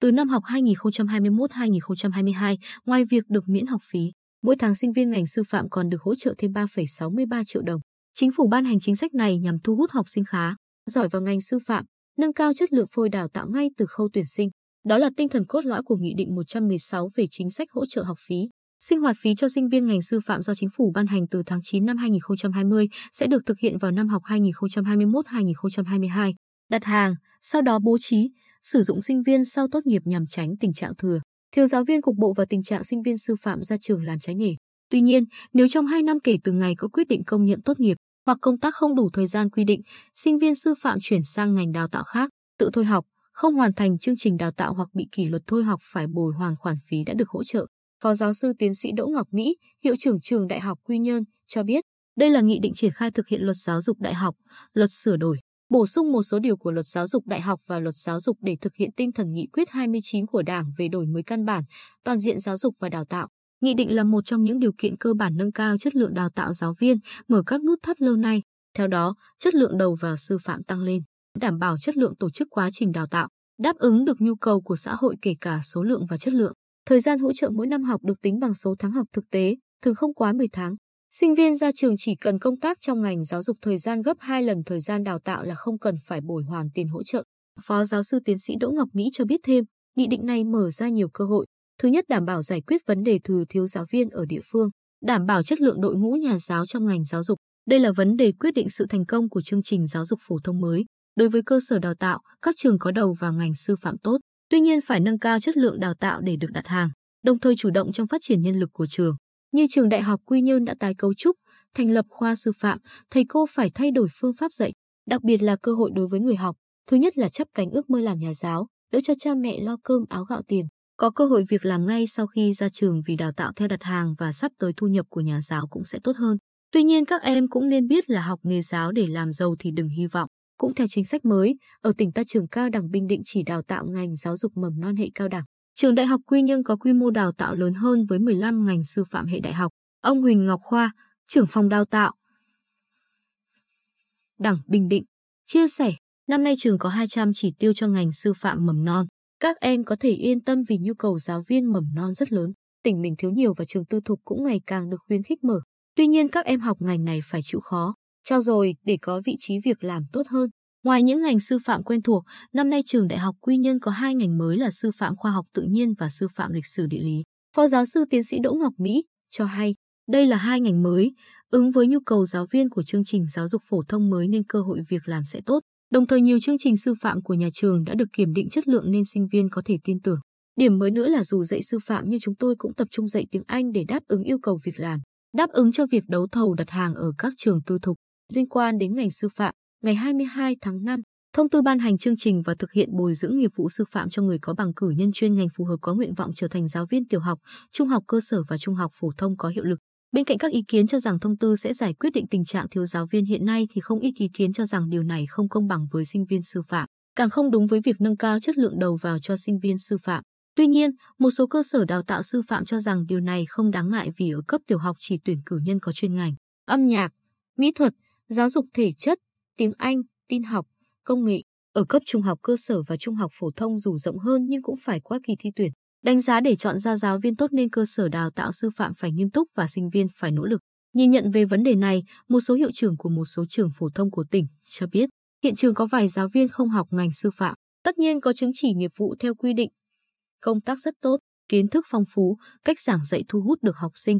Từ năm học 2021-2022, ngoài việc được miễn học phí, mỗi tháng sinh viên ngành sư phạm còn được hỗ trợ thêm 3,63 triệu đồng. Chính phủ ban hành chính sách này nhằm thu hút học sinh khá, giỏi vào ngành sư phạm, nâng cao chất lượng phôi đào tạo ngay từ khâu tuyển sinh. Đó là tinh thần cốt lõi của Nghị định 116 về chính sách hỗ trợ học phí. Sinh hoạt phí cho sinh viên ngành sư phạm do chính phủ ban hành từ tháng 9 năm 2020 sẽ được thực hiện vào năm học 2021-2022. Đặt hàng, sau đó bố trí, sử dụng sinh viên sau tốt nghiệp nhằm tránh tình trạng thừa. Thiếu giáo viên cục bộ và tình trạng sinh viên sư phạm ra trường làm trái nghề. Tuy nhiên, nếu trong 2 năm kể từ ngày có quyết định công nhận tốt nghiệp hoặc công tác không đủ thời gian quy định, sinh viên sư phạm chuyển sang ngành đào tạo khác, tự thôi học, không hoàn thành chương trình đào tạo hoặc bị kỷ luật thôi học phải bồi hoàn khoản phí đã được hỗ trợ. Phó giáo sư tiến sĩ Đỗ Ngọc Mỹ, hiệu trưởng trường Đại học Quy Nhơn, cho biết, đây là nghị định triển khai thực hiện luật giáo dục đại học, luật sửa đổi, bổ sung một số điều của luật giáo dục đại học và luật giáo dục để thực hiện tinh thần nghị quyết 29 của Đảng về đổi mới căn bản, toàn diện giáo dục và đào tạo. Nghị định là một trong những điều kiện cơ bản nâng cao chất lượng đào tạo giáo viên, mở các nút thắt lâu nay. Theo đó, chất lượng đầu vào sư phạm tăng lên, đảm bảo chất lượng tổ chức quá trình đào tạo, đáp ứng được nhu cầu của xã hội kể cả số lượng và chất lượng. Thời gian hỗ trợ mỗi năm học được tính bằng số tháng học thực tế, thường không quá 10 tháng. Sinh viên ra trường chỉ cần công tác trong ngành giáo dục thời gian gấp 2 lần thời gian đào tạo là không cần phải bồi hoàn tiền hỗ trợ. Phó giáo sư tiến sĩ Đỗ Ngọc Mỹ cho biết thêm, nghị định này mở ra nhiều cơ hội. Thứ nhất đảm bảo giải quyết vấn đề thừa thiếu giáo viên ở địa phương, đảm bảo chất lượng đội ngũ nhà giáo trong ngành giáo dục. Đây là vấn đề quyết định sự thành công của chương trình giáo dục phổ thông mới. Đối với cơ sở đào tạo, các trường có đầu vào ngành sư phạm tốt, tuy nhiên phải nâng cao chất lượng đào tạo để được đặt hàng, đồng thời chủ động trong phát triển nhân lực của trường. Như trường Đại học Quy Nhơn đã tái cấu trúc, thành lập khoa sư phạm, thầy cô phải thay đổi phương pháp dạy, đặc biệt là cơ hội đối với người học. Thứ nhất là chấp cánh ước mơ làm nhà giáo, đỡ cho cha mẹ lo cơm áo gạo tiền, có cơ hội việc làm ngay sau khi ra trường vì đào tạo theo đặt hàng và sắp tới thu nhập của nhà giáo cũng sẽ tốt hơn. Tuy nhiên các em cũng nên biết là học nghề giáo để làm giàu thì đừng hy vọng. Cũng theo chính sách mới, ở tỉnh ta trường cao đẳng Bình Định chỉ đào tạo ngành giáo dục mầm non hệ cao đẳng. Trường Đại học Quy Nhơn có quy mô đào tạo lớn hơn với 15 ngành sư phạm hệ đại học. Ông Huỳnh Ngọc Khoa, trưởng phòng đào tạo Đảng Bình Định, chia sẻ, năm nay trường có 200 chỉ tiêu cho ngành sư phạm mầm non. Các em có thể yên tâm vì nhu cầu giáo viên mầm non rất lớn. Tỉnh mình thiếu nhiều và trường tư thục cũng ngày càng được khuyến khích mở. Tuy nhiên các em học ngành này phải chịu khó, trao dồi để có vị trí việc làm tốt hơn. Ngoài những ngành sư phạm quen thuộc, năm nay trường Đại học Quy Nhơn có hai ngành mới là sư phạm khoa học tự nhiên và sư phạm lịch sử địa lý. Phó giáo sư tiến sĩ Đỗ Ngọc Mỹ cho hay, đây là hai ngành mới, ứng với nhu cầu giáo viên của chương trình giáo dục phổ thông mới nên cơ hội việc làm sẽ tốt. Đồng thời nhiều chương trình sư phạm của nhà trường đã được kiểm định chất lượng nên sinh viên có thể tin tưởng. Điểm mới nữa là dù dạy sư phạm nhưng chúng tôi cũng tập trung dạy tiếng Anh để đáp ứng yêu cầu việc làm, đáp ứng cho việc đấu thầu đặt hàng ở các trường tư thục. Liên quan đến ngành sư phạm, ngày 22 tháng 5, thông tư ban hành chương trình và thực hiện bồi dưỡng nghiệp vụ sư phạm cho người có bằng cử nhân chuyên ngành phù hợp có nguyện vọng trở thành giáo viên tiểu học, trung học cơ sở và trung học phổ thông có hiệu lực. Bên cạnh các ý kiến cho rằng thông tư sẽ giải quyết định tình trạng thiếu giáo viên hiện nay thì không ít ý kiến cho rằng điều này không công bằng với sinh viên sư phạm, càng không đúng với việc nâng cao chất lượng đầu vào cho sinh viên sư phạm. Tuy nhiên, một số cơ sở đào tạo sư phạm cho rằng điều này không đáng ngại vì ở cấp tiểu học chỉ tuyển cử nhân có chuyên ngành âm nhạc, mỹ thuật, giáo dục thể chất, tiếng Anh, tin học, công nghệ. Ở cấp trung học cơ sở và trung học phổ thông dù rộng hơn nhưng cũng phải qua kỳ thi tuyển. Đánh giá để chọn ra giáo viên tốt nên cơ sở đào tạo sư phạm phải nghiêm túc và sinh viên phải nỗ lực. Nhìn nhận về vấn đề này, một số hiệu trưởng của một số trường phổ thông của tỉnh cho biết, hiện trường có vài giáo viên không học ngành sư phạm, tất nhiên có chứng chỉ nghiệp vụ theo quy định. Công tác rất tốt, kiến thức phong phú, cách giảng dạy thu hút được học sinh.